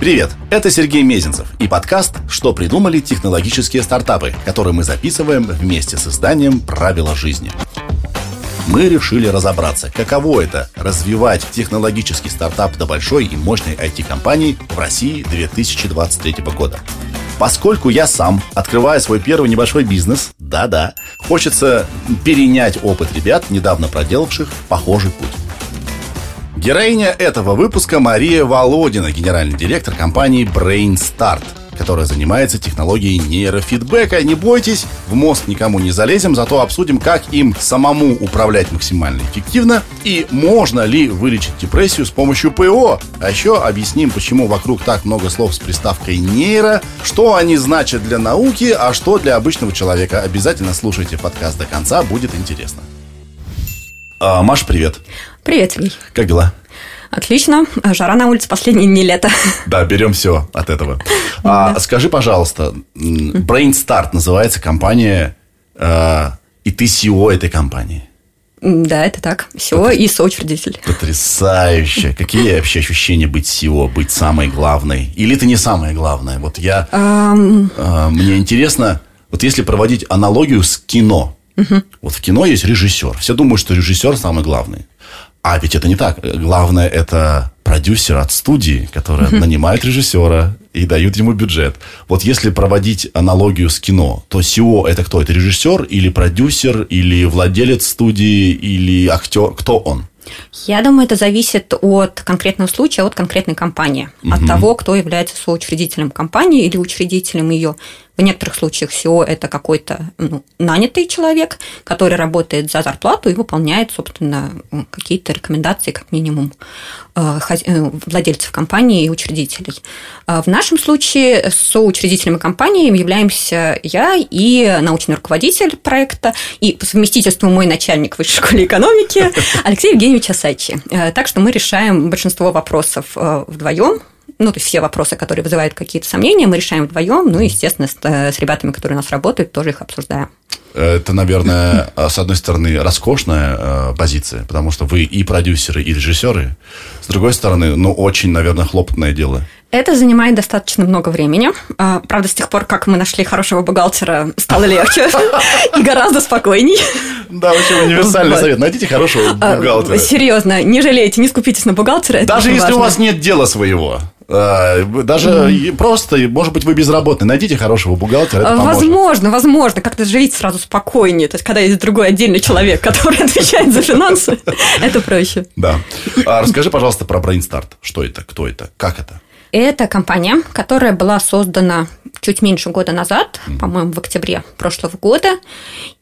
Привет, это Сергей Мезенцев и подкаст «Что придумали технологические стартапы», который мы записываем вместе с изданием «Правила жизни». Мы решили разобраться, каково это – развивать технологический стартап до большой и мощной IT-компании в России 2023 года. Поскольку я сам открываю свой первый небольшой бизнес, да-да, хочется перенять опыт ребят, недавно проделавших похожий путь. Героиня этого выпуска Мария Володина, генеральный директор компании BrainStart, которая занимается технологией нейрофидбэка. Не бойтесь, в мозг никому не залезем, зато обсудим, как им самому управлять максимально эффективно и можно ли вылечить депрессию с помощью ПО. А еще объясним, почему вокруг так много слов с приставкой нейро, что они значат для науки, а что для обычного человека. Обязательно слушайте подкаст до конца, будет интересно. А, Маш, привет. Привет, Сергей. Как дела? Отлично. Жара на улице последние не лето. Да, берем все от этого. А, скажи, пожалуйста, Brain Start называется компания, э, и ты CEO этой компании. Да, это так. SEO Потр... и соучредитель. Потрясающе. Какие вообще ощущения быть SEO, быть самой главной? Или ты не самая главная? Вот я... Um... Мне интересно, вот если проводить аналогию с кино. Угу. Вот в кино есть режиссер. Все думают, что режиссер самый главный. А ведь это не так. Главное, это продюсер от студии, которая нанимает режиссера и дают ему бюджет. Вот если проводить аналогию с кино, то SEO это кто? Это режиссер или продюсер, или владелец студии, или актер? Кто он? Я думаю, это зависит от конкретного случая, от конкретной компании, угу. от того, кто является соучредителем компании или учредителем ее. В некоторых случаях SEO – это какой-то ну, нанятый человек, который работает за зарплату и выполняет, собственно, какие-то рекомендации, как минимум, э, э, владельцев компании и учредителей. А в нашем случае соучредителями компании являемся я и научный руководитель проекта, и по совместительству мой начальник высшей школы экономики Алексей Евгеньевич Асачи. Э, так что мы решаем большинство вопросов вдвоем, ну, то есть все вопросы, которые вызывают какие-то сомнения, мы решаем вдвоем, ну, естественно, с, э, с ребятами, которые у нас работают, тоже их обсуждаем. Это, наверное, с одной стороны, роскошная э, позиция, потому что вы и продюсеры, и режиссеры. С другой стороны, ну, очень, наверное, хлопотное дело. Это занимает достаточно много времени. А, правда, с тех пор, как мы нашли хорошего бухгалтера, стало легче и гораздо спокойней. Да, очень универсальный совет. Найдите хорошего а, бухгалтера. Серьезно, не жалейте, не скупитесь на бухгалтера. Даже если у вас нет дела своего. А, даже mm. просто, может быть, вы безработный, найдите хорошего бухгалтера, это поможет. Возможно, возможно, как-то жить сразу спокойнее. То есть, когда есть другой отдельный человек, который отвечает за финансы, это проще. Да. Расскажи, пожалуйста, про BrainStart. Что это, кто это, как это? Это компания, которая была создана чуть меньше года назад, по-моему, в октябре прошлого года.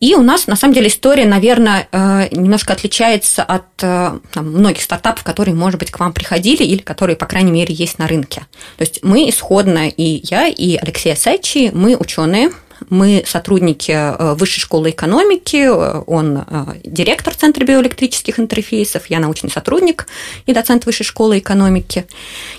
И у нас, на самом деле, история, наверное, э, немножко отличается от э, там, многих стартапов, которые, может быть, к вам приходили или которые, по крайней мере, есть на рынке. То есть мы исходно, и я, и Алексей Асачи, мы ученые, мы сотрудники э, Высшей школы экономики, он э, директор Центра биоэлектрических интерфейсов, я научный сотрудник и доцент Высшей школы экономики.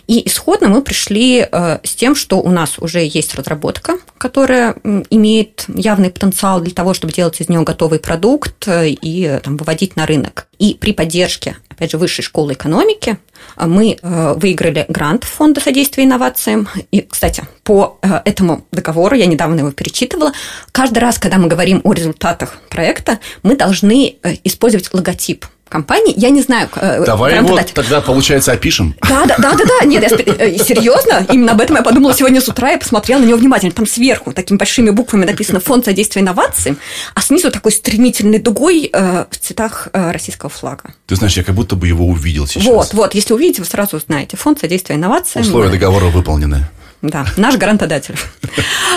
И исходно мы пришли э, с тем, что у нас уже есть разработка, которая имеет явный потенциал для того, чтобы делать из нее готовый продукт и там, выводить на рынок. И при поддержке, опять же, Высшей школы экономики мы выиграли грант Фонда содействия инновациям. И, кстати, по этому договору, я недавно его перечитывала. Каждый раз, когда мы говорим о результатах проекта, мы должны э, использовать логотип компании. Я не знаю. Э, Давай его дать. тогда, получается, опишем. Да, да, да, да, да. Нет, я э, серьезно, именно об этом я подумала сегодня с утра, я посмотрела на него внимательно. Там сверху такими большими буквами написано «Фонд содействия инновациям», а снизу такой стремительной дугой э, в цветах э, российского флага. Ты знаешь, я как будто бы его увидел сейчас. Вот, вот. Если увидите, вы сразу узнаете. Фонд содействия инновациям. Условия договора выполнены да, наш грантодатель.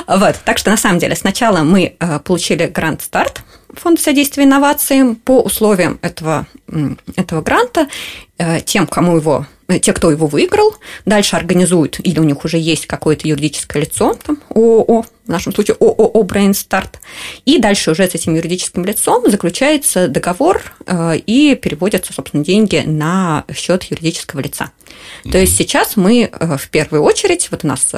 Вот, так что на самом деле сначала мы э, получили грант «Старт» Фонда содействия инновациям по условиям этого, этого гранта э, тем, кому его Э, те, кто его выиграл, дальше организуют, или у них уже есть какое-то юридическое лицо, там, ООО, в нашем случае ООО Brainstart, и дальше уже с этим юридическим лицом заключается договор и переводятся, собственно, деньги на счет юридического лица. То есть сейчас мы э, в первую очередь, вот у нас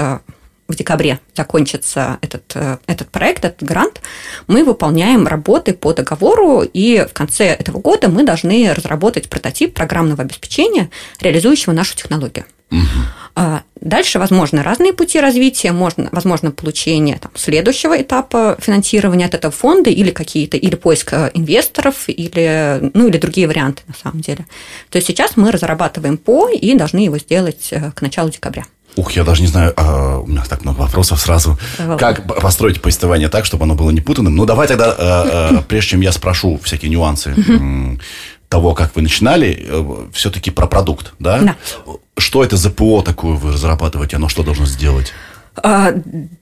в декабре закончится этот, э, этот проект, этот грант, мы выполняем работы по договору, и в конце этого года мы должны разработать прототип программного обеспечения, реализующего нашу технологию. Угу. Дальше возможны разные пути развития, можно, возможно получение там, следующего этапа финансирования от этого фонда или какие-то, или поиск э, инвесторов, или, ну, или другие варианты на самом деле. То есть сейчас мы разрабатываем ПО и должны его сделать э, к началу декабря. Ух, я даже не знаю, а, у меня так много вопросов сразу. Волк. Как построить повествование так, чтобы оно было не путанным? Ну, давай тогда, а, а, прежде чем я спрошу всякие нюансы того, как вы начинали, э, все-таки про продукт, да? Да. Что это за ПО такое вы разрабатываете? Оно что должно сделать? А,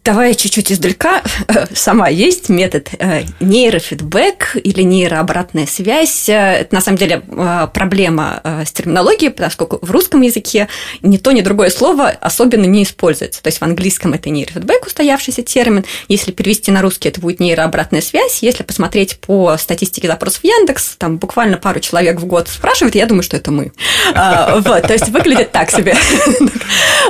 давай чуть-чуть издалека. Сама есть метод э, нейрофидбэк или нейрообратная связь. Это на самом деле э, проблема э, с терминологией, поскольку в русском языке ни то, ни другое слово особенно не используется. То есть в английском это нейрофидбэк, устоявшийся термин. Если перевести на русский, это будет нейрообратная связь. Если посмотреть по статистике запросов Яндекс, там буквально пару человек в год спрашивают, я думаю, что это мы. А, вот, то есть выглядит так себе.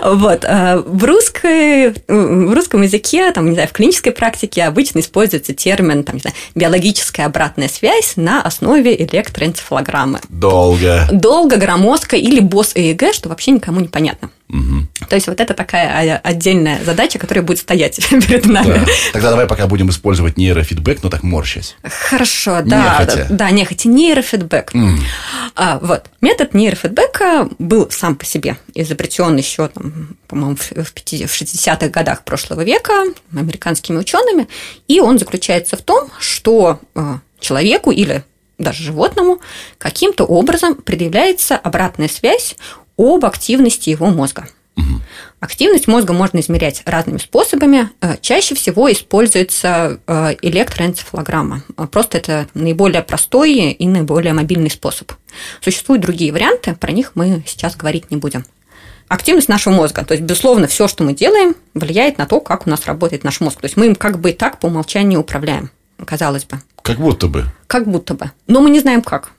Вот. В русской в русском языке, там, не знаю, в клинической практике обычно используется термин, там, не знаю, биологическая обратная связь на основе электроэнцефалограммы. Долго. Долго, громоздко или босс ЭЭГ, что вообще никому не понятно. Угу. То есть вот это такая отдельная задача, которая будет стоять перед нами. Да. Тогда давай пока будем использовать нейрофидбэк, но так морщась. Хорошо, да. Нехотя. Да, нехотя. Нейрофидбэк. Mm. А, вот. Метод нейрофидбэка был сам по себе изобретен еще, там, по-моему, в 60-х годах прошлого века американскими учеными, и он заключается в том, что а, человеку или даже животному каким-то образом предъявляется обратная связь об активности его мозга. Угу. Активность мозга можно измерять разными способами. Э, чаще всего используется э, электроэнцефалограмма. Э, просто это наиболее простой и наиболее мобильный способ. Существуют другие варианты, про них мы сейчас говорить не будем. Активность нашего мозга, то есть, безусловно, все, что мы делаем, влияет на то, как у нас работает наш мозг. То есть мы им как бы и так по умолчанию управляем, казалось бы. Как будто бы. Как будто бы. Но мы не знаем как.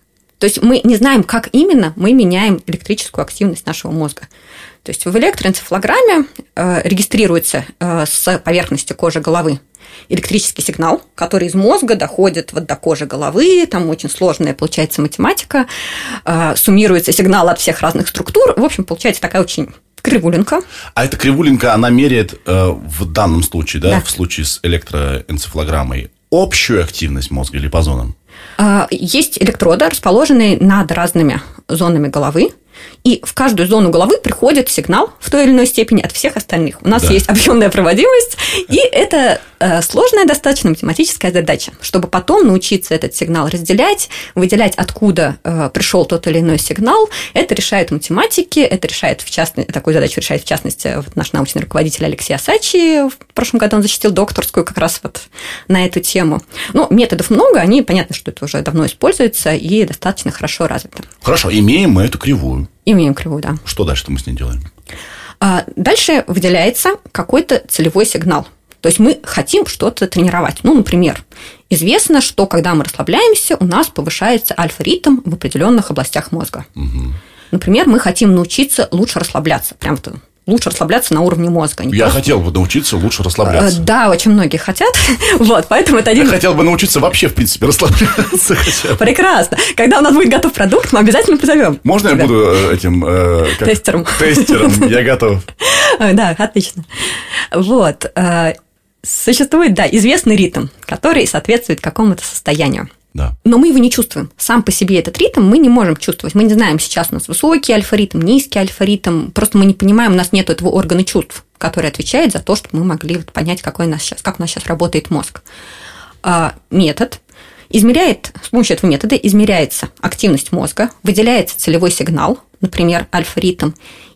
То есть мы не знаем, как именно мы меняем электрическую активность нашего мозга. То есть в электроэнцефалограмме э, регистрируется э, с поверхности кожи головы электрический сигнал, который из мозга доходит вот до кожи головы, там очень сложная получается математика, э, суммируется сигнал от всех разных структур, в общем, получается такая очень кривулинка. А эта кривулинка, она меряет в данном случае, да, да, в случае с электроэнцефалограммой, общую активность мозга или по зонам? А, есть электроды, расположенные над разными зонами головы, и в каждую зону головы приходит сигнал в той или иной степени от всех остальных. У нас да. есть объемная проводимость, и это э, сложная достаточно математическая задача, чтобы потом научиться этот сигнал разделять, выделять, откуда э, пришел тот или иной сигнал. Это решает математики, это решает в частности, такую задачу решает в частности вот наш научный руководитель Алексей Асачи. В прошлом году он защитил докторскую как раз вот на эту тему. Ну, методов много, они, понятно, что это уже давно используется и достаточно хорошо развито. Хорошо, имеем мы эту кривую. Имеем кривую, да. Что дальше мы с ней делаем? А, дальше выделяется какой-то целевой сигнал. То есть мы хотим что-то тренировать. Ну, например, известно, что когда мы расслабляемся, у нас повышается альфа-ритм в определенных областях мозга. Угу. Например, мы хотим научиться лучше расслабляться. Прям лучше расслабляться на уровне мозга. Я просто... хотел бы научиться лучше расслабляться. Э, да, очень многие хотят. вот, поэтому это один... Я хотел бы научиться вообще, в принципе, расслабляться. Прекрасно. Когда у нас будет готов продукт, мы обязательно позовем. Можно я буду э, этим... Э, тестером. Тестером, я готов. да, отлично. Вот. Существует, да, известный ритм, который соответствует какому-то состоянию. Да. Но мы его не чувствуем. Сам по себе этот ритм мы не можем чувствовать. Мы не знаем, сейчас у нас высокий альфа-ритм, низкий альфа-ритм. Просто мы не понимаем, у нас нет этого органа чувств, который отвечает за то, чтобы мы могли понять, какой у нас сейчас, как у нас сейчас работает мозг. А, метод измеряет, с помощью этого метода измеряется активность мозга, выделяется целевой сигнал, например, альфа-ритм,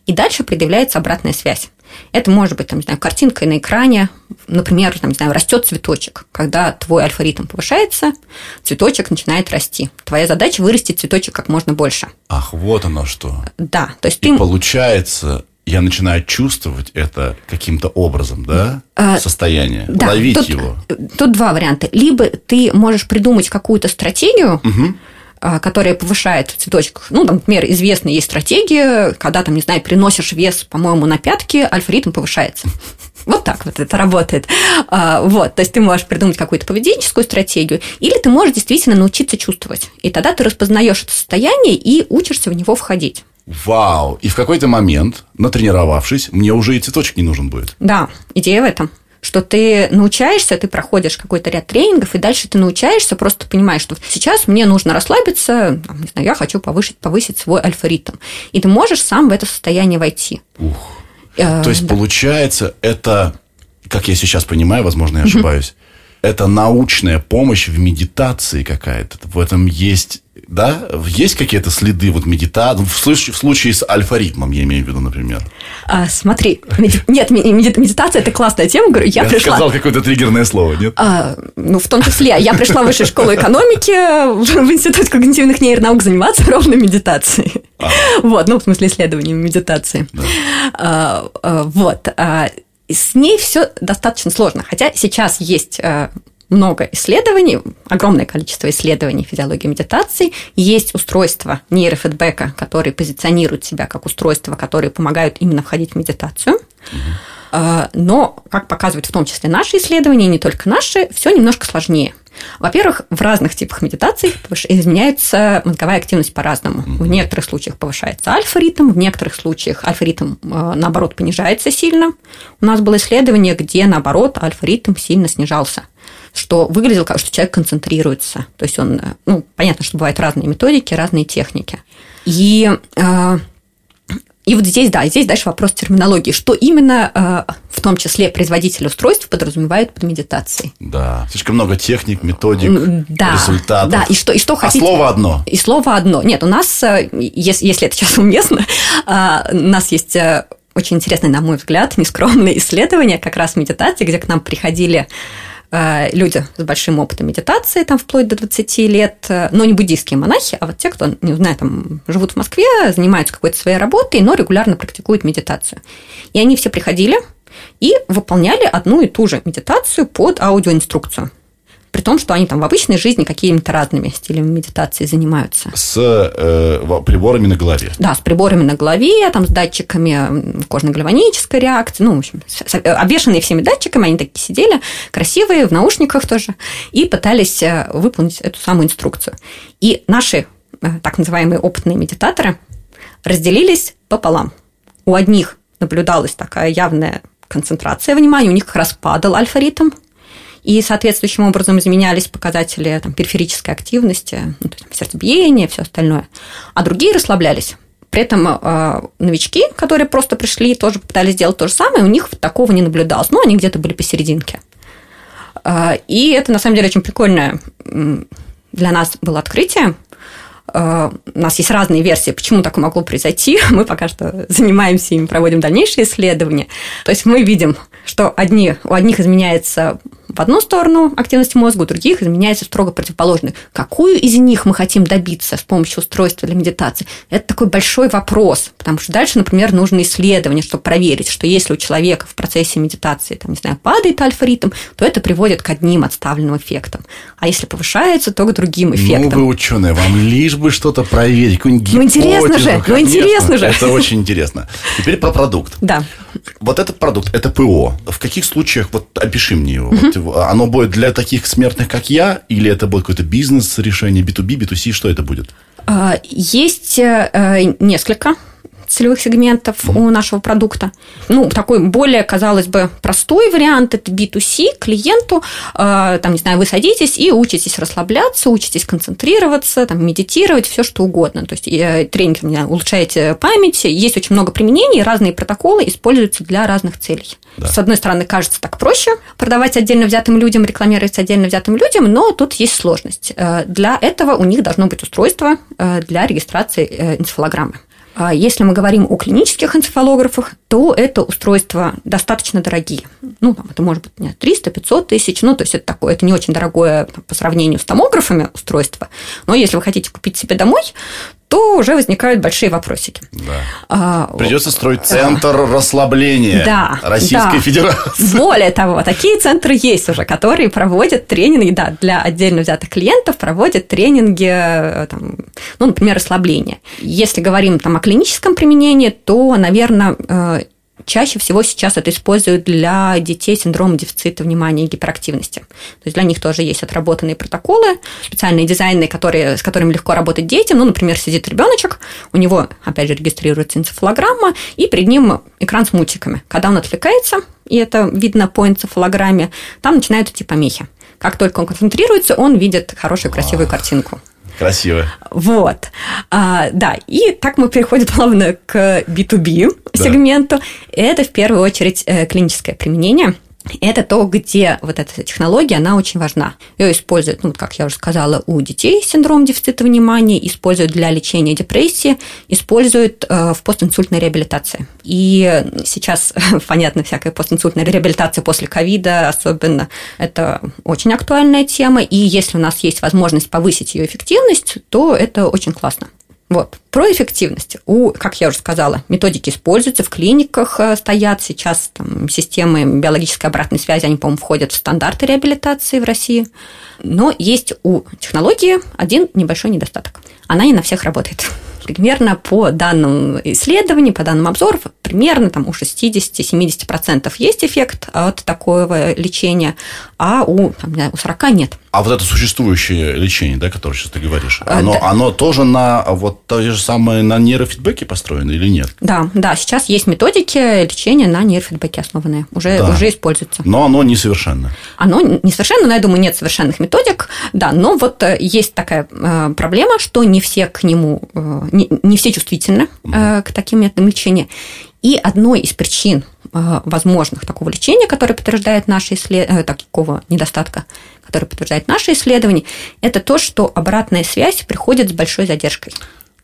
и дальше предъявляется обратная связь. Это может быть, там, не знаю, картинкой на экране, например, там, не знаю, растет цветочек. Когда твой альфа-ритм повышается, цветочек начинает расти. Твоя задача вырастить цветочек как можно больше. Ах, вот оно что. Да, то есть И ты... получается, я начинаю чувствовать это каким-то образом, да? А, Состояние. Да, Ловить тут, его. Тут два варианта. Либо ты можешь придумать какую-то стратегию, угу которая повышает цветочек. Ну, там, например, известная есть стратегия, когда, там, не знаю, переносишь вес, по-моему, на пятки, альфа-ритм повышается. Вот так вот это работает. А, вот, то есть ты можешь придумать какую-то поведенческую стратегию, или ты можешь действительно научиться чувствовать. И тогда ты распознаешь это состояние и учишься в него входить. Вау! И в какой-то момент, натренировавшись, мне уже и цветочек не нужен будет. Да, идея в этом что ты научаешься, ты проходишь какой-то ряд тренингов, и дальше ты научаешься, просто понимаешь, что сейчас мне нужно расслабиться, не знаю, я хочу повысить, повысить свой альфа-ритм. И ты можешь сам в это состояние войти. Ух. Э, То есть, да. получается, это, как я сейчас понимаю, возможно, я ошибаюсь, это научная помощь в медитации какая-то. В этом есть да? Есть какие-то следы вот медитации? В случае, в случае с альфа-ритмом, я имею в виду, например. А, смотри, меди... нет, медитация – это классная тема. Говорю, я, я пришла... сказал какое-то триггерное слово, нет? А, ну, в том числе. Я пришла в высшую школу экономики в Институт когнитивных нейронаук заниматься ровно медитацией. Ага. Вот, ну, в смысле исследованием медитации. Да. А, а, вот. А, с ней все достаточно сложно. Хотя сейчас есть а, много исследований, огромное количество исследований физиологии медитации. Есть устройства нейрофидбэка, которые позиционируют себя как устройства, которые помогают именно входить в медитацию. А, но, как показывают в том числе наши исследования, не только наши, все немножко сложнее. Во-первых, в разных типах медитаций изменяется мозговая активность по-разному. В некоторых случаях повышается альфа-ритм, в некоторых случаях альфа-ритм, э, наоборот, понижается сильно. У нас было исследование, где, наоборот, альфа-ритм сильно снижался что выглядело как, что человек концентрируется. То есть он, э, ну, понятно, что бывают разные методики, разные техники. И э, и вот здесь, да, здесь дальше вопрос терминологии. Что именно, э, в том числе производитель устройств, подразумевает под медитацией? Да, слишком много техник, методик, да, результатов. Да, и что, и что а слово одно? И слово одно. Нет, у нас, если, если это сейчас уместно, у нас есть очень интересное, на мой взгляд, нескромное исследование как раз медитации, где к нам приходили люди с большим опытом медитации, там вплоть до 20 лет, э, но не буддийские монахи, а вот те, кто, не знаю, там живут в Москве, занимаются какой-то своей работой, но регулярно практикуют медитацию. И они все приходили и выполняли одну и ту же медитацию под аудиоинструкцию при том, что они там в обычной жизни какими-то разными стилями медитации занимаются. С э, приборами на голове. Да, с приборами на голове, там, с датчиками кожно-гальванической реакции, ну, в общем, э, обвешанные всеми датчиками, они такие сидели, красивые, в наушниках тоже, и пытались э, выполнить эту самую инструкцию. И наши э, так называемые опытные медитаторы разделились пополам. У одних наблюдалась такая явная концентрация внимания, у них как раз падал альфа-ритм, и соответствующим образом изменялись показатели там, периферической активности, ну, то есть, сердцебиение, все остальное. А другие расслаблялись. При этом э, новички, которые просто пришли, тоже пытались сделать то же самое, у них такого не наблюдалось. Ну, они где-то были посерединке. Э, и это, на самом деле, очень прикольное для нас было открытие. Э, у нас есть разные версии, почему так могло произойти. Мы пока что занимаемся ими, проводим дальнейшие исследования. То есть мы видим, что одни, у одних изменяется в одну сторону активность мозга, у других изменяется строго противоположную. Какую из них мы хотим добиться с помощью устройства для медитации? Это такой большой вопрос, потому что дальше, например, нужно исследование, чтобы проверить, что если у человека в процессе медитации, там, не знаю, падает альфа-ритм, то это приводит к одним отставленным эффектам. А если повышается, то к другим эффектам. Ну, вы ученые, вам лишь бы что-то проверить, какую-нибудь Ну, интересно же, ну, интересно же. Это очень интересно. Теперь про продукт. Да. Вот этот продукт, это ПО. В каких случаях, вот опиши мне его, вот оно будет для таких смертных, как я, или это будет какой-то бизнес-решение, B2B, B2C, что это будет? А, есть э, несколько целевых сегментов mm-hmm. у нашего продукта. Ну, такой более, казалось бы, простой вариант – это B2C клиенту. Э, там, не знаю, вы садитесь и учитесь расслабляться, учитесь концентрироваться, там, медитировать, все что угодно. То есть э, тренинг у меня улучшаете память, есть очень много применений, разные протоколы используются для разных целей. Да. С одной стороны, кажется так проще продавать отдельно взятым людям, рекламировать отдельно взятым людям, но тут есть сложность. Э, для этого у них должно быть устройство для регистрации энцефалограммы. А если мы говорим о клинических энцефалографах, то это устройства достаточно дорогие. Ну, там, это может быть 300-500 тысяч, ну, то есть это такое, это не очень дорогое по сравнению с томографами устройство. Но если вы хотите купить себе домой, то уже возникают большие вопросики. Да. А, Придется строить центр а, расслабления да, Российской да. Федерации. Более того, такие центры есть уже, которые проводят тренинги, да, для отдельно взятых клиентов проводят тренинги, э, там, ну, например, расслабления. Если говорим там о клиническом применении, то, наверное, э, чаще всего сейчас это используют для детей с синдромом дефицита внимания и гиперактивности. То есть для них тоже есть отработанные протоколы, специальные дизайны, которые, с которыми легко работать детям. Ну, например, сидит ребеночек, у него, опять же, регистрируется энцефалограмма, и перед ним экран с мультиками. Когда он отвлекается, и это видно по энцефалограмме, там начинают идти помехи. Как только он концентрируется, он видит хорошую, красивую картинку. Красиво. Вот. А, да, и так мы переходим плавно к B2B сегменту. Да. Это в первую очередь э, клиническое применение – это то, где вот эта технология, она очень важна. Ее используют, ну, как я уже сказала, у детей с синдромом дефицита внимания, используют для лечения депрессии, используют э, в постинсультной реабилитации. И сейчас, понятно, всякая постинсультная реабилитация после ковида особенно, это очень актуальная тема, и если у нас есть возможность повысить ее эффективность, то это очень классно. Вот. Про эффективность. У, как я уже сказала, методики используются, в клиниках э, стоят сейчас там, системы биологической обратной связи, они, по-моему, входят в стандарты реабилитации в России. Но есть у технологии один небольшой недостаток. Она не на всех работает примерно по данным исследований, по данным обзоров, примерно там у 60-70% есть эффект от такого лечения, а у, там, у 40 нет. А вот это существующее лечение, да, которое сейчас ты говоришь, а, оно, да. оно тоже на вот то же самое на нейрофидбэке построено или нет? Да, да, сейчас есть методики лечения на нейрофидбэке основанные, уже, да. уже используются. Но оно несовершенно. Оно несовершенно, но я думаю, нет совершенных методик, да, но вот э, есть такая э, проблема, что не все к нему, э, не, не все чувствительны угу. к таким методам лечения. И одной из причин возможных такого лечения, которое подтверждает наши исследования, такого недостатка, который подтверждает наши исследования, это то, что обратная связь приходит с большой задержкой.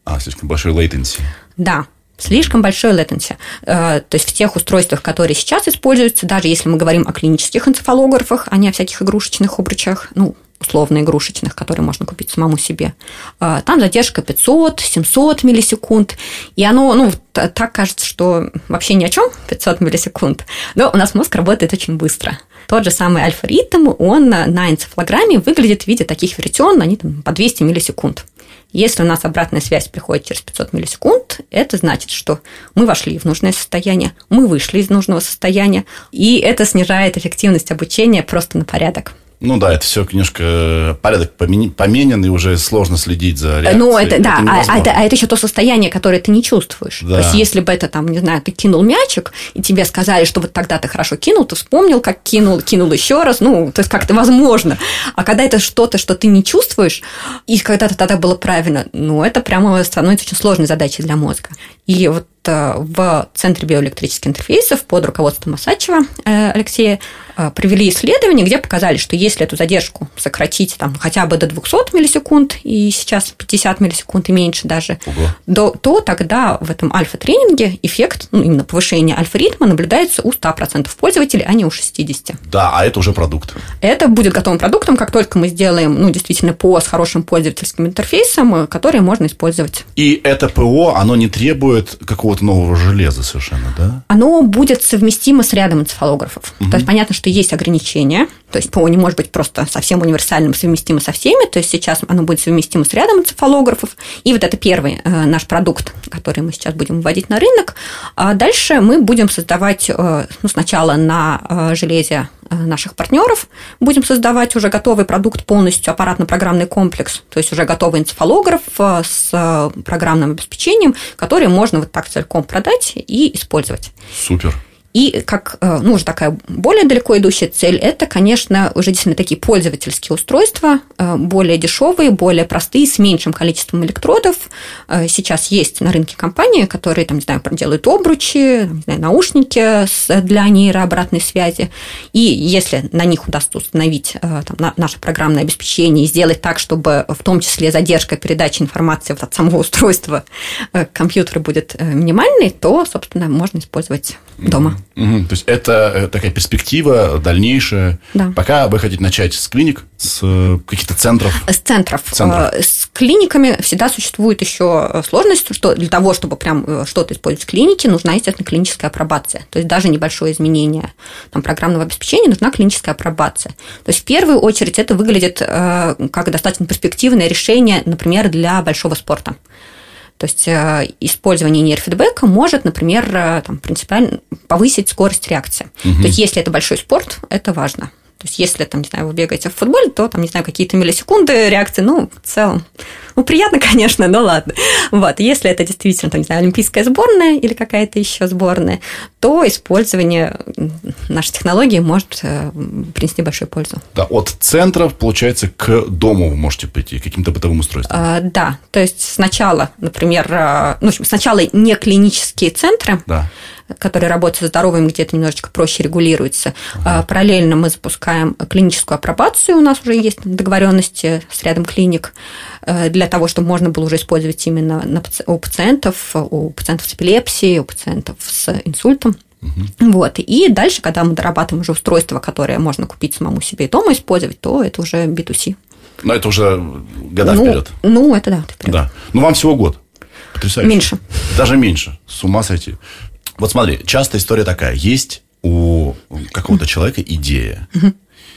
А, слишком большой latency. Да, слишком большой latency. То есть в тех устройствах, которые сейчас используются, даже если мы говорим о клинических энцефалографах, а не о всяких игрушечных обручах, ну, условно игрушечных, которые можно купить самому себе. А, там задержка 500-700 миллисекунд, и оно, ну, так кажется, что вообще ни о чем 500 миллисекунд, но у нас мозг работает очень быстро. Тот же самый альфа-ритм, он на энцефалограмме выглядит в виде таких веретен, они там по 200 миллисекунд. Если у нас обратная связь приходит через 500 миллисекунд, это значит, что мы вошли в нужное состояние, мы вышли из нужного состояния, и это снижает эффективность обучения просто на порядок. Ну да, это все немножко э, порядок поменен, и уже сложно следить за реакцией. Ну, это, да, это а, а, это, а это еще то состояние, которое ты не чувствуешь. Да. То есть, если бы это там, не знаю, ты кинул мячик, и тебе сказали, что вот тогда ты хорошо кинул, ты вспомнил, как кинул, кинул еще раз, ну, то есть как-то возможно. А когда это что-то, что ты не чувствуешь, и когда-то тогда было правильно, ну, это прямо становится очень сложной задачей для мозга. И вот э, в Центре биоэлектрических интерфейсов под руководством Масачева э, Алексея э, провели исследование, где показали, что если эту задержку сократить там, хотя бы до 200 миллисекунд, и сейчас 50 миллисекунд и меньше даже, до, то тогда в этом альфа-тренинге эффект, ну, именно повышение альфа-ритма наблюдается у 100% пользователей, а не у 60%. Да, а это уже продукт. Это будет готовым продуктом, как только мы сделаем, ну, действительно, ПО с хорошим пользовательским интерфейсом, который можно использовать. И это ПО, оно не требует требует какого-то нового железа совершенно, да? Оно будет совместимо с рядом энцефалографов. Угу. То есть понятно, что есть ограничения. То есть ПО не может быть просто совсем универсальным, совместимо со всеми. То есть сейчас оно будет совместимо с рядом энцефалографов. И вот это первый э, наш продукт, который мы сейчас будем вводить на рынок. А дальше мы будем создавать э, ну, сначала на э, железе наших партнеров. Будем создавать уже готовый продукт полностью, аппаратно-программный комплекс, то есть уже готовый энцефалограф с программным обеспечением, который можно вот так целиком продать и использовать. Супер. И как, э, ну, уже такая более далеко идущая цель, это, конечно, уже действительно такие пользовательские устройства, э, более дешевые, более простые, с меньшим количеством электродов. Э, сейчас есть на рынке компании, которые, там, не знаю, делают обручи, не знаю, наушники для нейрообратной связи. И если на них удастся установить там, наше программное обеспечение и сделать так, чтобы в том числе задержка передачи информации от самого устройства к компьютеру будет минимальной, то, собственно, можно использовать дома. Угу. То есть это э, такая перспектива дальнейшая. Да. Пока вы хотите начать с клиник, с э, каких-то центров. С центров. центров. Э, с клиниками всегда существует еще сложность, что для того, чтобы прям что-то использовать в клинике, нужна, естественно, клиническая апробация. То есть даже небольшое изменение там, программного обеспечения нужна клиническая апробация. То есть в первую очередь это выглядит как достаточно перспективное решение, например, для большого спорта. То есть использование нейрофидбэка может, например, там, принципиально повысить скорость реакции. Угу. То есть если это большой спорт, это важно. То есть, если, там, не знаю, вы бегаете в футболе, то, там, не знаю, какие-то миллисекунды реакции, ну, в целом, ну, приятно, конечно, но ладно. Вот, если это действительно, там, не знаю, олимпийская сборная или какая-то еще сборная, то использование нашей технологии может э, принести большую пользу. Да, от центра, получается, к дому вы можете прийти, каким-то бытовым устройством. А, да, то есть сначала, например, э, ну, сначала не клинические центры, да которые работают со здоровыми, где это немножечко проще регулируется. Ага. Параллельно мы запускаем клиническую апробацию, у нас уже есть договоренности с рядом клиник, для того, чтобы можно было уже использовать именно у пациентов, у пациентов с эпилепсией, у пациентов с инсультом. Угу. Вот. И дальше, когда мы дорабатываем уже устройство, которое можно купить самому себе и дома использовать, то это уже B2C. Но это уже года ну, вперед. Ну, это да, вперед. Да. Ну, вам всего год. Потрясающе. Меньше. Даже меньше. С ума сойти. Вот смотри, часто история такая. Есть у какого-то человека идея.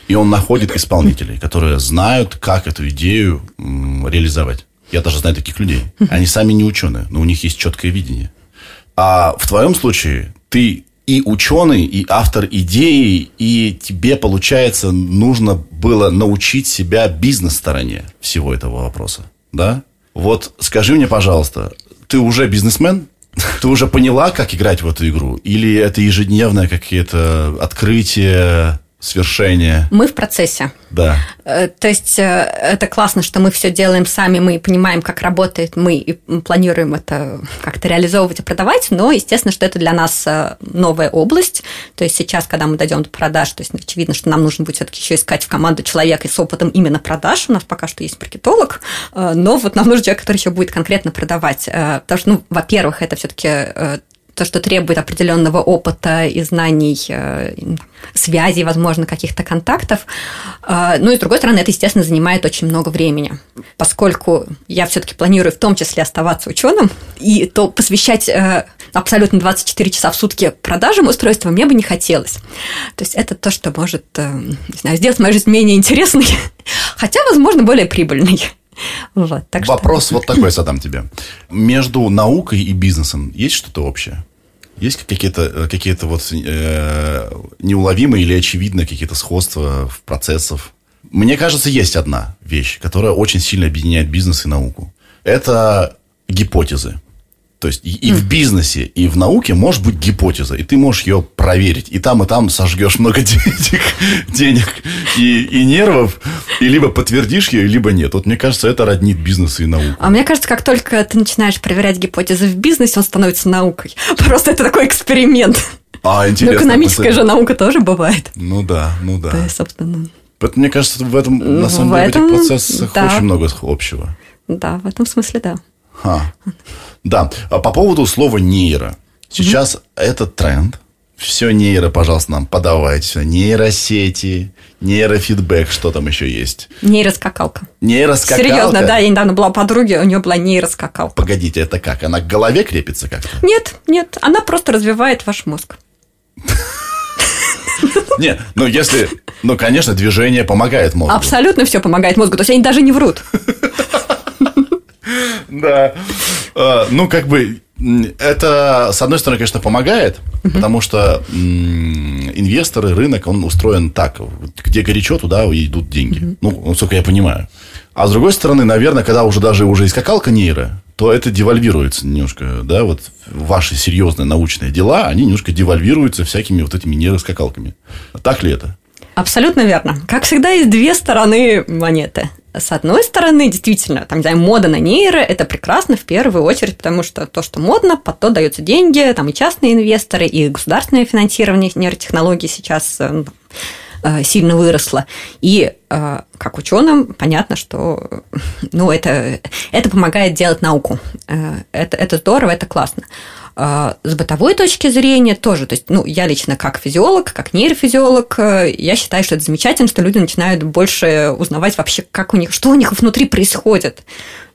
И он находит исполнителей, которые знают, как эту идею реализовать. Я даже знаю таких людей. Они сами не ученые, но у них есть четкое видение. А в твоем случае ты и ученый, и автор идеи, и тебе, получается, нужно было научить себя бизнес-стороне всего этого вопроса. Да? Вот скажи мне, пожалуйста, ты уже бизнесмен? Ты уже поняла, как играть в эту игру? Или это ежедневное какие-то открытия, свершения? Мы в процессе. Да. Э, то есть э, это классно, что мы все делаем сами, мы понимаем, как работает, мы планируем это как-то реализовывать и продавать, но естественно, что это для нас э, новая область. То есть сейчас, когда мы дойдем до продаж, то есть очевидно, что нам нужно будет все-таки еще искать в команду человека с опытом именно продаж. У нас пока что есть маркетолог, но вот нам нужен человек, который еще будет конкретно продавать. Потому что, ну, во-первых, это все-таки то, что требует определенного опыта и знаний, э, связей, возможно, каких-то контактов. Э, ну и, с другой стороны, это, естественно, занимает очень много времени. Поскольку я все-таки планирую в том числе оставаться ученым, и то посвящать э, абсолютно 24 часа в сутки продажам устройства мне бы не хотелось. То есть это то, что может не знаю, сделать мою жизнь менее интересной, хотя, возможно, более прибыльной. Вот, так Вопрос что... вот такой задам тебе. Между наукой и бизнесом есть что-то общее? Есть какие-то какие вот э, неуловимые или очевидные какие-то сходства в процессах? Мне кажется, есть одна вещь, которая очень сильно объединяет бизнес и науку. Это гипотезы. То есть и, в бизнесе, и в науке может быть гипотеза, и ты можешь ее проверить. И там, и там сожгешь много денег, денег и, и нервов, и либо подтвердишь ее, либо нет. Вот мне кажется, это роднит бизнес и науку. А мне кажется, как только ты начинаешь проверять гипотезы в бизнесе, он становится наукой. Просто это такой эксперимент. А, интересно. Но экономическая же наука тоже бывает. Ну да, ну да. Да, собственно. Поэтому, мне кажется, в этом, на самом в деле, этом, в этих процессах да. очень много общего. Да, в этом смысле, да. Ха. Да, а по поводу слова нейро. Сейчас угу. этот тренд. Все нейро, пожалуйста, нам подавайте. Нейросети, нейрофидбэк, что там еще есть? Нейроскакалка. Нейроскакалка? Серьезно, да, я недавно была подруге, у нее была нейроскакалка. Погодите, это как? Она к голове крепится как-то? Нет, нет, она просто развивает ваш мозг. Нет, ну если, ну конечно, движение помогает мозгу. Абсолютно все помогает мозгу, то есть они даже не врут. Да. А, ну, как бы, это, с одной стороны, конечно, помогает, потому что инвесторы, рынок, он устроен так. Где горячо, туда идут деньги. Ну, насколько я понимаю. А с другой стороны, наверное, когда уже даже уже и скакалка нейро, то это девальвируется немножко, да, вот ваши серьезные научные дела, они немножко девальвируются всякими вот этими нейроскакалками. Так ли это? Абсолютно верно. Как всегда, есть две стороны монеты. С одной стороны, действительно, там, не знаю, мода на нейро – это прекрасно в первую очередь, потому что то, что модно, под то даются деньги, там и частные инвесторы, и государственное финансирование нейротехнологий сейчас э, э, сильно выросло. И э, как ученым понятно, что ну, это, это помогает делать науку. Это, это здорово, это классно. А, с бытовой точки зрения тоже, то есть, ну, я лично как физиолог, как нейрофизиолог, э, я считаю, что это замечательно, что люди начинают больше узнавать вообще, как у них, что у них внутри происходит.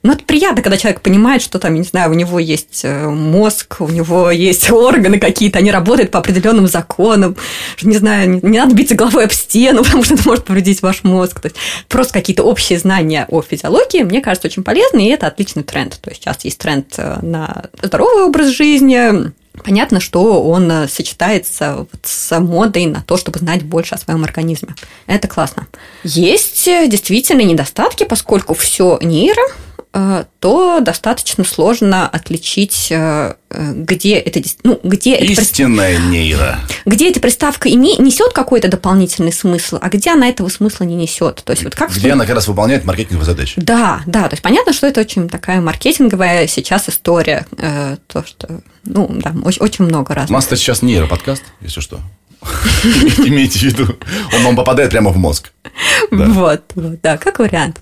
Ну, это приятно, когда человек понимает, что там, не знаю, у него есть э, мозг, у него есть органы какие-то, они работают по определенным законам. Не знаю, не, надо биться головой об стену, потому что это может повредить ваш мозг. То есть просто какие-то общие знания о физиологии, мне кажется, очень полезны, и это отличный тренд. То есть сейчас есть тренд э, на здоровый образ жизни, Понятно, что он э, сочетается вот с модой на то, чтобы знать больше о своем организме. Это классно. Есть действительно недостатки, поскольку все нейро то достаточно сложно отличить, э, где это, ну, где истинная это, нейро, где эта приставка несет какой-то дополнительный смысл, а где она этого смысла не несет. То есть вот как где она как раз выполняет маркетинговые задачи. Да, да, то есть понятно, что это очень такая маркетинговая сейчас история, э, то что, ну, да, очень, очень много раз. У нас сейчас нейроподкаст, если что. Имейте в виду, он вам попадает прямо в мозг. Вот, вот, да, как вариант.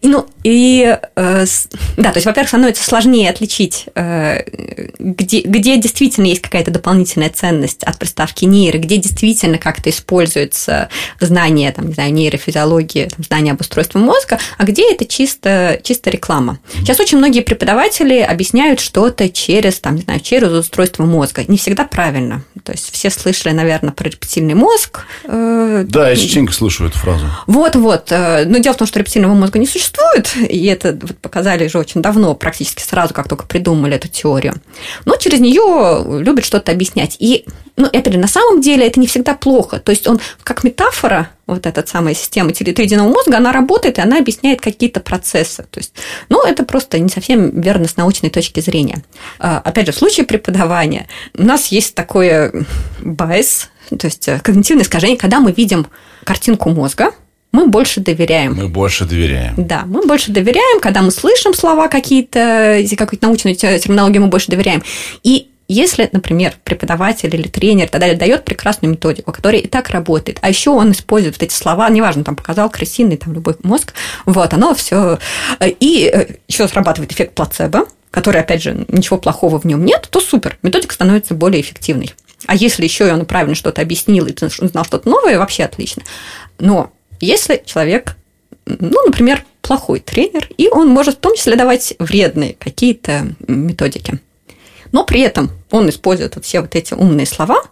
И, ну, и, э, да, то есть, во-первых, становится сложнее отличить, э, где, где действительно есть какая-то дополнительная ценность от приставки нейро, где действительно как-то используется знание, там, не знаю, нейрофизиологии, там, знание об устройстве мозга, а где это чисто, чисто реклама. Сейчас очень многие преподаватели объясняют что-то через, там, не знаю, через устройство мозга. Не всегда правильно. То есть, все слышали, наверное, про рептильный мозг. Э, да, я частенько слышу эту фразу. Вот-вот. Но дело в том, что рептильного мозга не существует, и это вот показали же очень давно, практически сразу, как только придумали эту теорию. Но через нее любят что-то объяснять. И, ну, опять же, на самом деле это не всегда плохо. То есть он как метафора, вот эта самая система триединого мозга, она работает, и она объясняет какие-то процессы. То есть, ну, это просто не совсем верно с научной точки зрения. А, опять же, в случае преподавания у нас есть такое байс, то есть э, когнитивное искажение, когда мы видим картинку мозга, мы больше доверяем. Мы больше доверяем. Да, мы больше доверяем, когда мы слышим слова какие-то, какую-то научную терминологию, мы больше доверяем. И если, например, преподаватель или тренер и так далее дает прекрасную методику, которая и так работает, а еще он использует вот эти слова, неважно, там показал крысиный, там любой мозг, вот, оно все. И э, еще срабатывает эффект плацебо, который, опять же, ничего плохого в нем нет, то супер, методика становится более эффективной. А если еще и он правильно что-то объяснил, и ты узнал что-то новое, вообще отлично. Но если человек, ну, например, плохой тренер, и он может в том числе давать вредные какие-то методики, но при этом он использует вот все вот эти умные слова,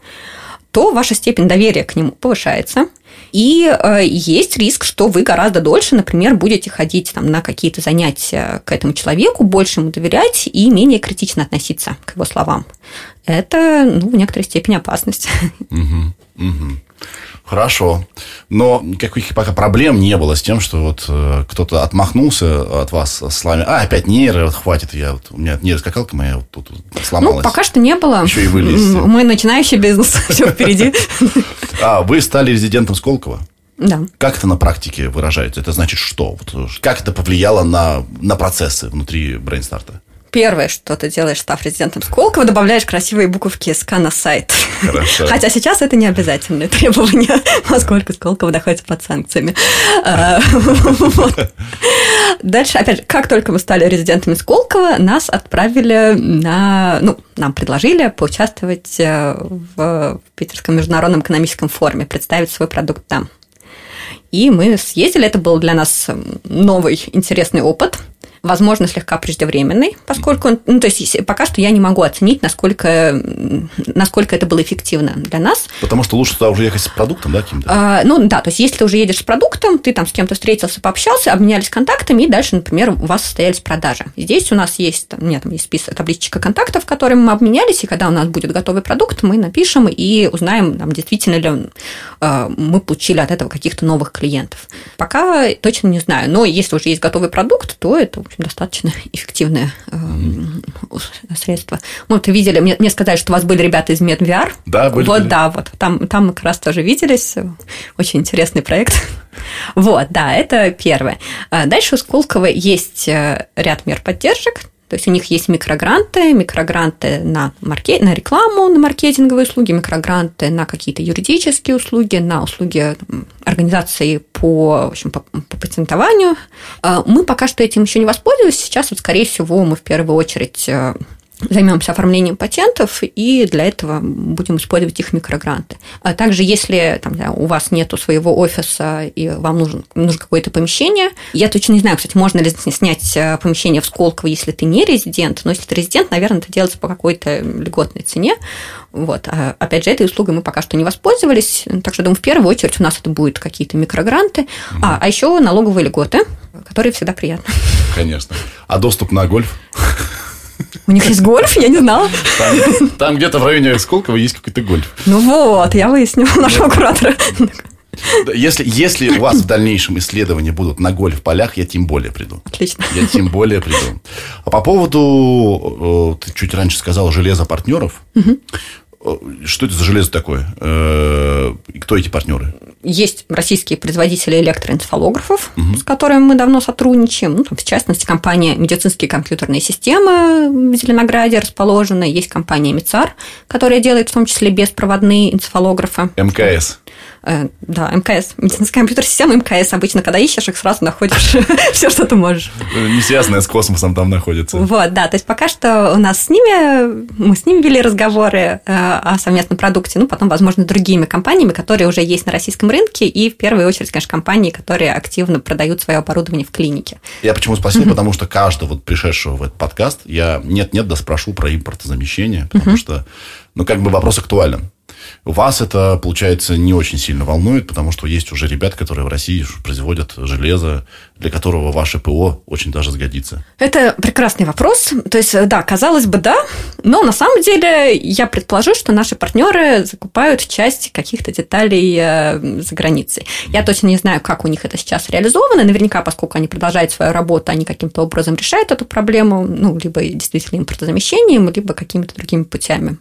то ваша степень доверия к нему повышается, и э, есть риск, что вы гораздо дольше, например, будете ходить там, на какие-то занятия к этому человеку, больше ему доверять и менее критично относиться к его словам. Это ну, в некоторой степени опасность. Угу, угу. Хорошо. Но никаких пока проблем не было с тем, что вот э, кто-то отмахнулся от вас с словами, а, опять нейро, вот хватит, я, вот, у меня нейроскакалка моя вот тут сломалась. Ну, пока что не было. Еще и вылезти. Мы начинающий бизнес, все впереди. А, вы стали резидентом Сколково? Да. Как это на практике выражается? Это значит что? Вот, как это повлияло на, на процессы внутри брейнстарта? Первое, что ты делаешь, став резидентом Сколково, добавляешь красивые буковки СК на сайт. Хорошо. Хотя сейчас это не обязательное требование, поскольку Сколково находится под санкциями. А, Дальше, опять же, как только мы стали резидентами Сколково, нас отправили на... Ну, нам предложили поучаствовать э, в Питерском международном экономическом форуме, представить свой продукт там. И мы съездили, это был для нас новый интересный опыт – возможно, слегка преждевременный, поскольку, ну, то есть пока что я не могу оценить, насколько, насколько это было эффективно для нас. Потому что лучше туда уже ехать с продуктом, да, каким-то? А, ну, да, то есть если ты уже едешь с продуктом, ты там с кем-то встретился, пообщался, обменялись контактами, и дальше, например, у вас состоялись продажи. Здесь у нас есть, там, у меня там есть список, табличка контактов, которыми мы обменялись, и когда у нас будет готовый продукт, мы напишем и узнаем, там, действительно ли э, мы получили от этого каких-то новых клиентов. Пока точно не знаю, но если уже есть готовый продукт, то это общем, достаточно эффективное э, средство. Мы вот видели, мне, мне сказали, что у вас были ребята из MedVR. Да, были. Вот, были. да, вот там, там мы как раз тоже виделись. Очень интересный проект. Вот, да, это первое. А дальше у Сколково есть э, ряд мер поддержек, то есть у них есть микрогранты, микрогранты на, маркет, на рекламу, на маркетинговые услуги, микрогранты на какие-то юридические услуги, на услуги организации по, в общем, по, по патентованию. А, мы пока что этим еще не воспользовались. Сейчас, вот, скорее всего, мы в первую очередь э, займемся оформлением патентов, и для этого будем использовать их микрогранты. А также, если там, да, у вас нет своего офиса и вам нужен, нужно какое-то помещение, я точно не знаю, кстати, можно ли снять э, помещение в Сколково, если ты не резидент, но если ты резидент, наверное, это делается по какой-то льготной цене. Вот. А, опять же, этой услугой мы пока что не воспользовались, так что, думаю, в первую очередь у нас это будут какие-то микрогранты, mm-hmm. а, а еще налоговые льготы, которые всегда приятны. Конечно. А доступ на гольф? У них есть гольф? Я не знала. Там, там где-то в районе Сколково есть какой-то гольф. Ну вот, я выяснила нашего куратора. Если, если у вас в дальнейшем исследования будут на гольф-полях, я тем более приду. Отлично. Я тем более приду. А по поводу, э, ты чуть раньше сказал, железа партнеров. Угу. Что это за железо такое? Э, кто эти партнеры? Есть российские производители электроэнцефалографов, угу. с которыми мы давно сотрудничаем. Ну, в частности, компания «Медицинские компьютерные системы» в Зеленограде расположена. Есть компания «Мицар», которая делает в том числе беспроводные энцефалографы. МКС. Э, да, МКС, медицинская компьютерная система МКС. Обычно, когда ищешь их, сразу находишь все, что ты можешь. Не связанное с космосом там находится. Вот, да. То есть пока что у нас с ними, мы с ними вели разговоры э, о совместном продукте, ну, потом, возможно, другими компаниями, которые уже есть на российском рынке, и в первую очередь, конечно, компании, которые активно продают свое оборудование в клинике. Я почему спросил, потому что каждого вот пришедшего в этот подкаст я нет-нет да спрошу про импортозамещение, потому что, ну, как бы вопрос актуален. Вас это, получается, не очень сильно волнует, потому что есть уже ребят, которые в России производят железо, для которого ваше ПО очень даже сгодится. Это прекрасный вопрос. То есть, да, казалось бы, да, но на самом деле я предположу, что наши партнеры закупают часть каких-то деталей э, за границей. Я точно не знаю, как у них это сейчас реализовано. Наверняка, поскольку они продолжают свою работу, они каким-то образом решают эту проблему, ну, либо действительно импортозамещением, либо какими-то другими путями.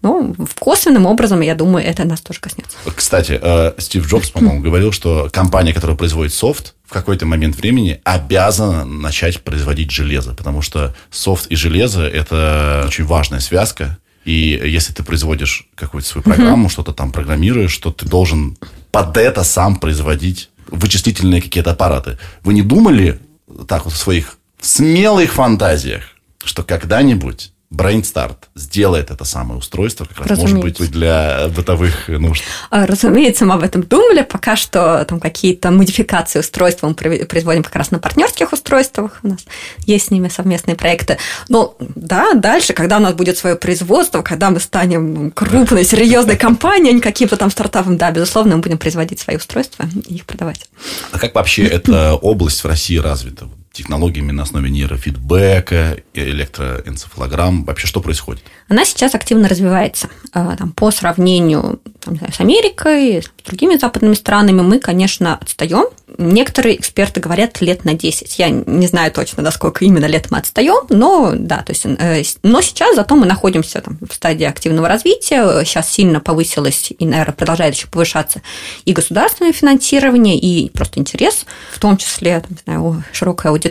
Ну, косвенным образом, я думаю, это нас тоже коснется. Кстати, э, Стив Джобс, по-моему, говорил, что компания, которая производит софт, в какой-то момент времени обязана начать производить железо, потому что софт и железо – это очень важная связка. И если ты производишь какую-то свою программу, uh-huh. что-то там программируешь, что ты должен под это сам производить вычислительные какие-то аппараты. Вы не думали так вот в своих смелых фантазиях, что когда-нибудь BrainStart сделает это самое устройство, как раз Разумеется. может быть для бытовых нужд. А, разумеется, мы об этом думали. Пока что там какие-то модификации устройства мы производим как раз на партнерских устройствах. У нас есть с ними совместные проекты. Но да, дальше, когда у нас будет свое производство, когда мы станем крупной, серьезной компанией, а не каким-то там стартапом, да, безусловно, мы будем производить свои устройства и их продавать. А как вообще эта область в России развита? Технологиями на основе нейрофидбэка, электроэнцефалограмм. Вообще что происходит? Она сейчас активно развивается. А, там, по сравнению там, знаю, с Америкой, с другими западными странами, мы, конечно, отстаем. Некоторые эксперты говорят лет на 10. Я не знаю точно, насколько именно лет мы отстаем, но да, то есть, э, но сейчас зато мы находимся там, в стадии активного развития. Сейчас сильно повысилось и, наверное, продолжает еще повышаться и государственное финансирование, и просто интерес, в том числе там, знаю, широкая аудитория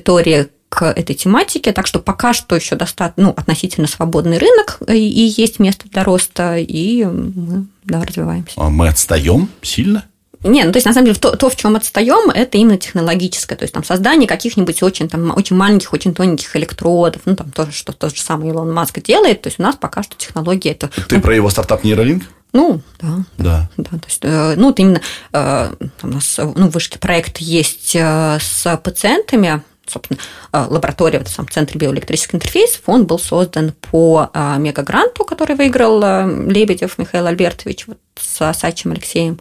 к этой тематике, так что пока что еще достаточно, ну, относительно свободный рынок, и есть место для роста, и мы да, развиваемся. А мы отстаем сильно? Не, ну то есть на самом деле то, то в чем отстаем, это именно технологическое, то есть там создание каких-нибудь очень там очень маленьких, очень тоненьких электродов, ну там тоже что тот же самый Илон Маск делает, то есть у нас пока что технология это. Ты ну, про его стартап Нейролинк? Ну, да. Да. Да, то есть, э, ну, вот именно э, у нас ну, в вышке проект есть э, с пациентами, собственно, лаборатория в сам центре биоэлектрических интерфейсов, он был создан по мегагранту, который выиграл Лебедев Михаил Альбертович вот, с Сачем Алексеем,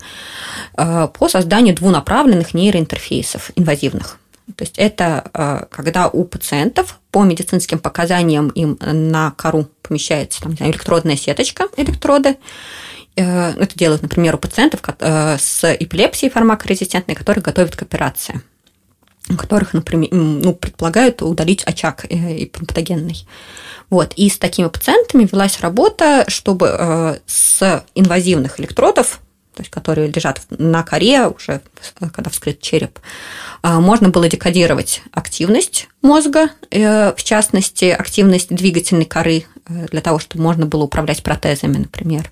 по созданию двунаправленных нейроинтерфейсов инвазивных. То есть это когда у пациентов по медицинским показаниям им на кору помещается там, электродная сеточка, электроды, Э, это делают, например, у пациентов э, с эпилепсией фармакорезистентной, которые готовят к операции у которых, например, ну, предполагают удалить очаг э, патогенный. Вот. И с такими пациентами велась работа, чтобы с инвазивных электродов, то есть которые лежат на коре, уже когда вскрыт череп, можно было декодировать активность мозга, в частности, активность двигательной коры э, для того, чтобы можно было управлять протезами, например.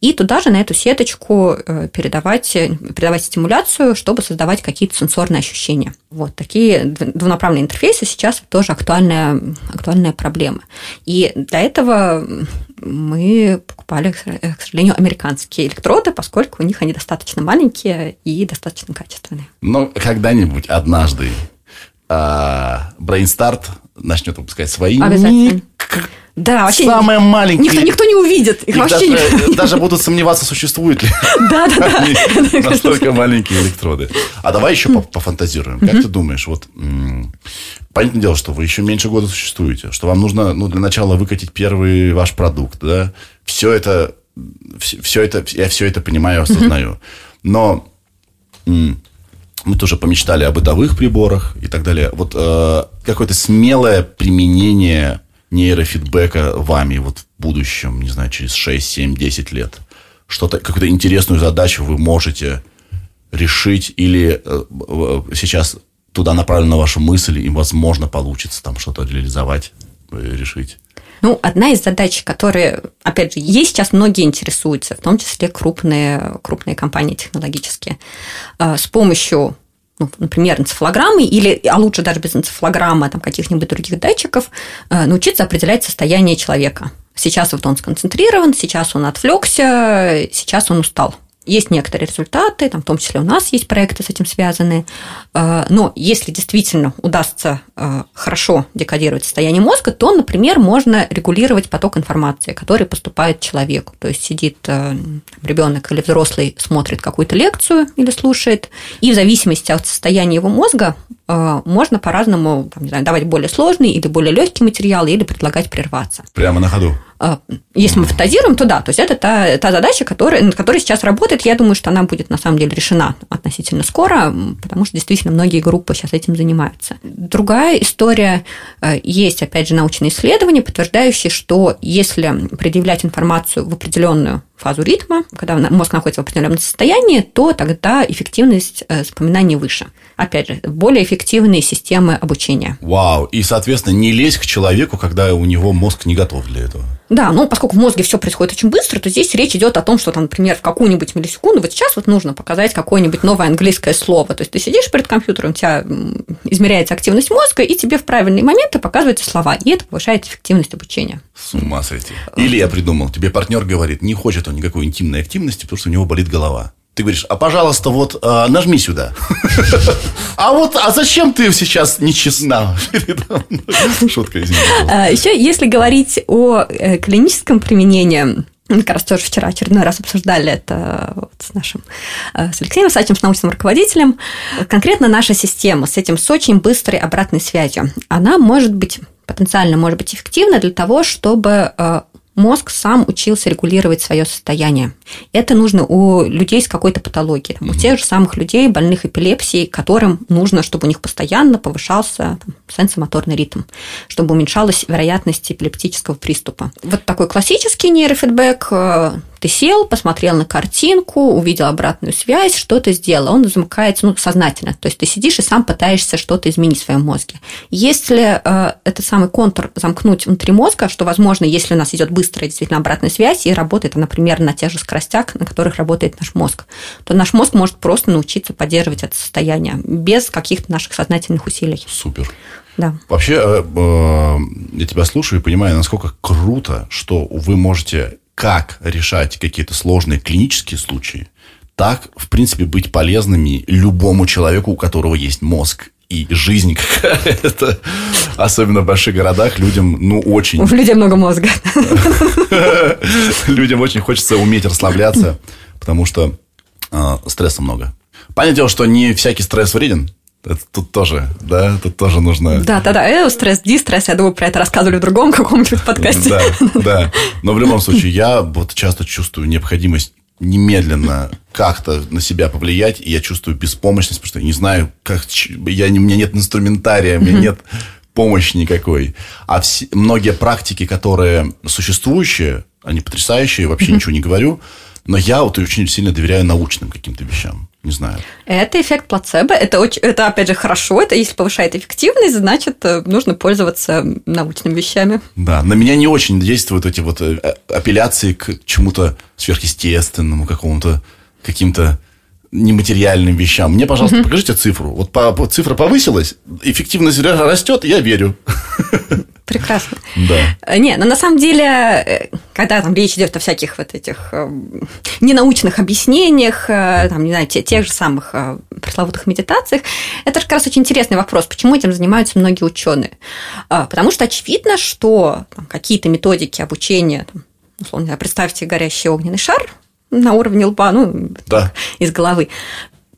И туда же на эту сеточку э, передавать, передавать стимуляцию, чтобы создавать какие-то сенсорные ощущения. Вот такие двунаправленные интерфейсы сейчас тоже актуальная, актуальная проблема. И для этого мы покупали, к сожалению, американские электроды, поскольку у них они достаточно маленькие и достаточно качественные. Ну, когда-нибудь, однажды, Брейнстарт начнет выпускать свои. Да, вообще самое маленькое. Никто, никто не увидит. Их, их вообще даже, не... даже будут сомневаться, существуют ли да, да, да. настолько маленькие электроды. А давай еще пофантазируем. Как ты думаешь, вот понятное дело, что вы еще меньше года существуете, что вам нужно ну, для начала выкатить первый ваш продукт, да? Все это, все это, я все это понимаю, осознаю. Но мы тоже помечтали о бытовых приборах и так далее. Вот э, какое-то смелое применение нейрофидбэка вами вот в будущем, не знаю, через 6, 7, 10 лет? Что-то, какую-то интересную задачу вы можете решить или э, сейчас туда направлена ваша мысль, и, возможно, получится там что-то реализовать, э, решить? Ну, одна из задач, которые, опять же, есть сейчас многие интересуются, в том числе крупные, крупные компании технологические, э, с помощью ну, например, энцефалограммы, или, а лучше даже без энцефалограммы, там, каких-нибудь других датчиков, э, научиться определять состояние человека. Сейчас вот он сконцентрирован, сейчас он отвлекся, сейчас он устал. Есть некоторые результаты, там, в том числе у нас есть проекты с этим связанные. Э, но если действительно удастся э, хорошо декодировать состояние мозга, то, например, можно регулировать поток информации, который поступает человеку. То есть сидит э, ребенок или взрослый, смотрит какую-то лекцию или слушает, и в зависимости от состояния его мозга можно по-разному давать более сложный или более легкий материал или предлагать прерваться. Прямо на ходу. А, если мы фантазируем, то да, то есть это та, та задача, которая, над которой сейчас работает. Я думаю, что она будет на самом деле решена относительно скоро, потому что действительно многие группы сейчас этим занимаются. Другая история, э, есть, опять же, научные исследования, подтверждающие, что если предъявлять информацию в определенную фазу ритма, когда мозг находится в определенном состоянии, то тогда эффективность э, запоминания выше. Опять же, более эффективные системы обучения. Вау! И, соответственно, не лезь к человеку, когда у него мозг не готов для этого. Да, ну поскольку в мозге все происходит очень быстро, то здесь речь идет о том, что, там, например, в какую-нибудь миллисекунду, вот сейчас вот нужно показать какое-нибудь новое английское слово. То есть ты сидишь перед компьютером, у тебя измеряется активность мозга, и тебе в правильные моменты показываются слова. И это повышает эффективность обучения. С ума сойти. Или я придумал, тебе партнер говорит, не хочет он никакой интимной активности, потому что у него болит голова. Ты говоришь, а пожалуйста, вот а, нажми сюда. А вот, а зачем ты сейчас нечестна? Шутка, извините. А, Еще, если говорить о э, клиническом применении, как раз тоже вчера очередной раз обсуждали это с нашим, э, с Алексеем Сачем, с научным руководителем. Конкретно наша система с этим, с очень быстрой обратной связью, она может быть потенциально может быть эффективна для того, чтобы э, мозг сам учился регулировать свое состояние. Это нужно у людей с какой-то патологией, там, у тех же самых людей, больных эпилепсией, которым нужно, чтобы у них постоянно повышался там, сенсомоторный ритм, чтобы уменьшалась вероятность эпилептического приступа. Вот такой классический нейрофидбэк э, ты сел, посмотрел на картинку, увидел обратную связь, что-то сделал. Он замыкается ну, сознательно. То есть ты сидишь и сам пытаешься что-то изменить в своем мозге. Если э, этот самый контур замкнуть внутри мозга, что возможно, если у нас идет быстрая действительно обратная связь и работает, например, на тех же скоростях, на которых работает наш мозг, то наш мозг может просто научиться поддерживать это состояние без каких-то наших сознательных усилий. Супер. Да. Вообще, э, э, я тебя слушаю и понимаю, насколько круто, что вы можете как решать какие-то сложные клинические случаи, так, в принципе, быть полезными любому человеку, у которого есть мозг и жизнь какая-то. Особенно в больших городах людям, ну, очень... У людей много мозга. Людям очень хочется уметь расслабляться, потому что э, стресса много. Понятное дело, что не всякий стресс вреден, это тут тоже, да, тут тоже нужно... Да, да, да, э, стресс, дистресс, я думаю, про это рассказывали в другом каком-нибудь подкасте. Да, да, но в любом случае я вот часто чувствую необходимость немедленно как-то на себя повлиять, и я чувствую беспомощность, потому что я не знаю, как... Я, у меня нет инструментария, у меня нет помощи никакой. А все, многие практики, которые существующие, они потрясающие, вообще ничего не говорю, но я вот очень сильно доверяю научным каким-то вещам. Не знаю. Это эффект плацебо. Это, очень, это опять же, хорошо. Это если повышает эффективность, значит, э, нужно пользоваться научными вещами. Да, на меня не очень действуют эти вот э, апелляции к чему-то сверхъестественному, какому-то каким-то нематериальным вещам. Мне, пожалуйста, угу. покажите цифру. Вот по, по, цифра повысилась, эффективность растет, я верю. Прекрасно. Да. Э, не, но на самом деле, э, когда там речь идет о всяких вот этих э, ненаучных объяснениях, там, не знаю, тех, тех же самых пресловутых медитациях, это же как раз очень интересный вопрос, почему этим занимаются многие ученые. Потому что очевидно, что какие-то методики обучения, там, условно, представьте горящий огненный шар на уровне лба, ну, да. из головы.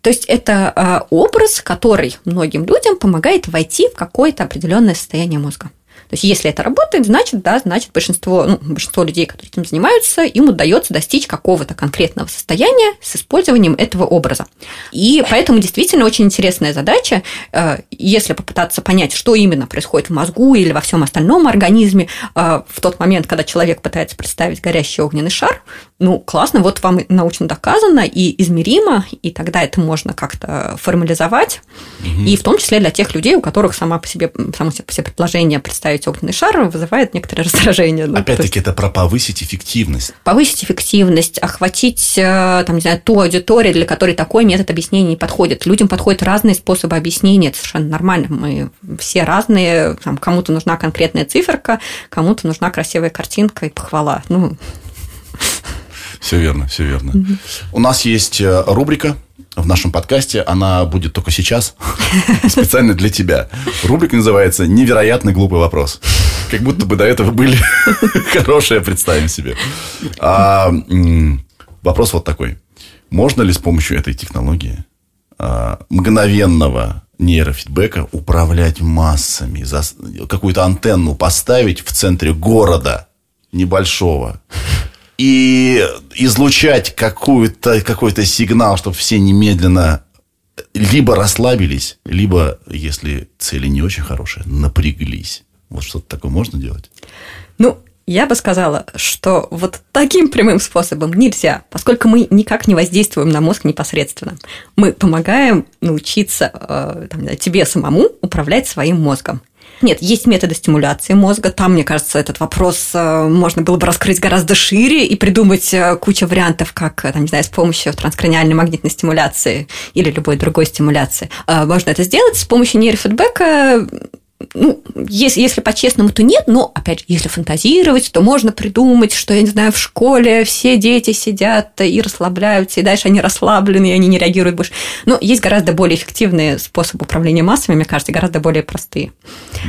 То есть это образ, который многим людям помогает войти в какое-то определенное состояние мозга. То есть, если это работает, значит, да, значит, большинство, ну, большинство людей, которые этим занимаются, им удается достичь какого-то конкретного состояния с использованием этого образа. И поэтому действительно очень интересная задача, э, если попытаться понять, что именно происходит в мозгу или во всем остальном организме э, в тот момент, когда человек пытается представить горящий огненный шар, ну, классно, вот вам научно доказано и измеримо, и тогда это можно как-то формализовать, угу. и в том числе для тех людей, у которых сама по себе, само по себе предложение представить огненный шар вызывает некоторое раздражение. Ну, Опять-таки, это про повысить эффективность. Повысить эффективность, охватить, э, там, не знаю, ту аудиторию, для которой такой метод объяснения не подходит. Людям подходят разные способы объяснения, это совершенно нормально. Мы все разные, там, кому-то нужна конкретная циферка, кому-то нужна красивая картинка и похвала. Ну, все верно, все верно. У нас есть э, рубрика в нашем подкасте. Она будет только сейчас, специально для тебя. Рубрика называется «Невероятный глупый вопрос». Как будто бы до этого были хорошие, представим себе. А, вопрос вот такой. Можно ли с помощью этой технологии а, мгновенного нейрофидбэка управлять массами, за какую-то антенну поставить в центре города небольшого, и излучать какую-то, какой-то сигнал, чтобы все немедленно либо расслабились, либо, если цели не очень хорошие, напряглись. Вот что-то такое можно делать? Ну, я бы сказала, что вот таким прямым способом нельзя, поскольку мы никак не воздействуем на мозг непосредственно. Мы помогаем научиться э, там, тебе самому управлять своим мозгом. Нет, есть методы стимуляции мозга. Там, мне кажется, этот вопрос э, можно было бы раскрыть гораздо шире и придумать э, кучу вариантов, как, э, там, не знаю, с помощью транскраниальной магнитной стимуляции или любой другой стимуляции. Можно это сделать с помощью нейрофидбэка ну, если, если по-честному, то нет, но, опять же, если фантазировать, то можно придумать, что, я не знаю, в школе все дети сидят и расслабляются, и дальше они расслаблены, и они не реагируют больше. Но есть гораздо более эффективные способы управления массами, мне кажется, гораздо более простые.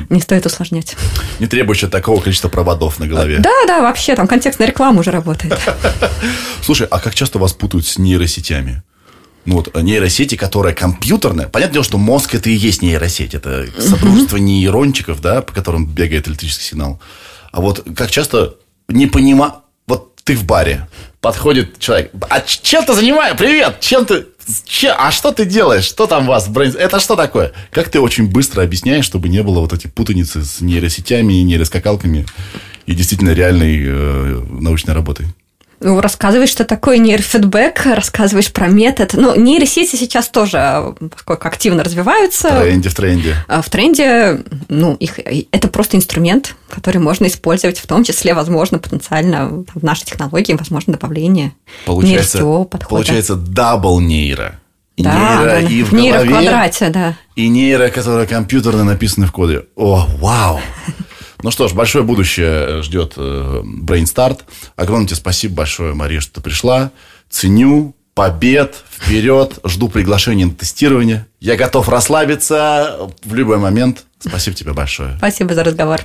Не стоит усложнять. Не требующие такого количества проводов на голове. Да, да, вообще, там контекстная реклама уже работает. Слушай, а как часто вас путают с нейросетями? Ну, вот, нейросети, которая компьютерная. Понятное дело, что мозг это и есть нейросеть. Это содружество нейрончиков, да, по которым бегает электрический сигнал. А вот как часто не понимаю... Вот ты в баре, подходит человек. А чем ты занимаешься? Привет! Чем ты... Че, а что ты делаешь? Что там у вас? Это что такое? Как ты очень быстро объясняешь, чтобы не было вот эти путаницы с нейросетями нейроскакалками и действительно реальной э, научной работой? Ну, рассказываешь, что такое нейрофидбэк, рассказываешь про метод. Ну, нейросети сейчас тоже, поскольку активно развиваются. В тренде, в тренде. А, в тренде, ну, их, это просто инструмент, который можно использовать, в том числе, возможно, потенциально в нашей технологии, возможно, добавление получается, подхода. Получается, double нейро. И да, нейро, да, и в, нейро голове, в квадрате, да. И нейро, которое компьютерно написано в коде. О, вау! Ну что ж, большое будущее ждет э, Brain Огромное тебе спасибо большое, Мария, что ты пришла. Ценю, побед, вперед, жду приглашения на тестирование. Я готов расслабиться в любой момент. Спасибо тебе большое. Спасибо за разговор.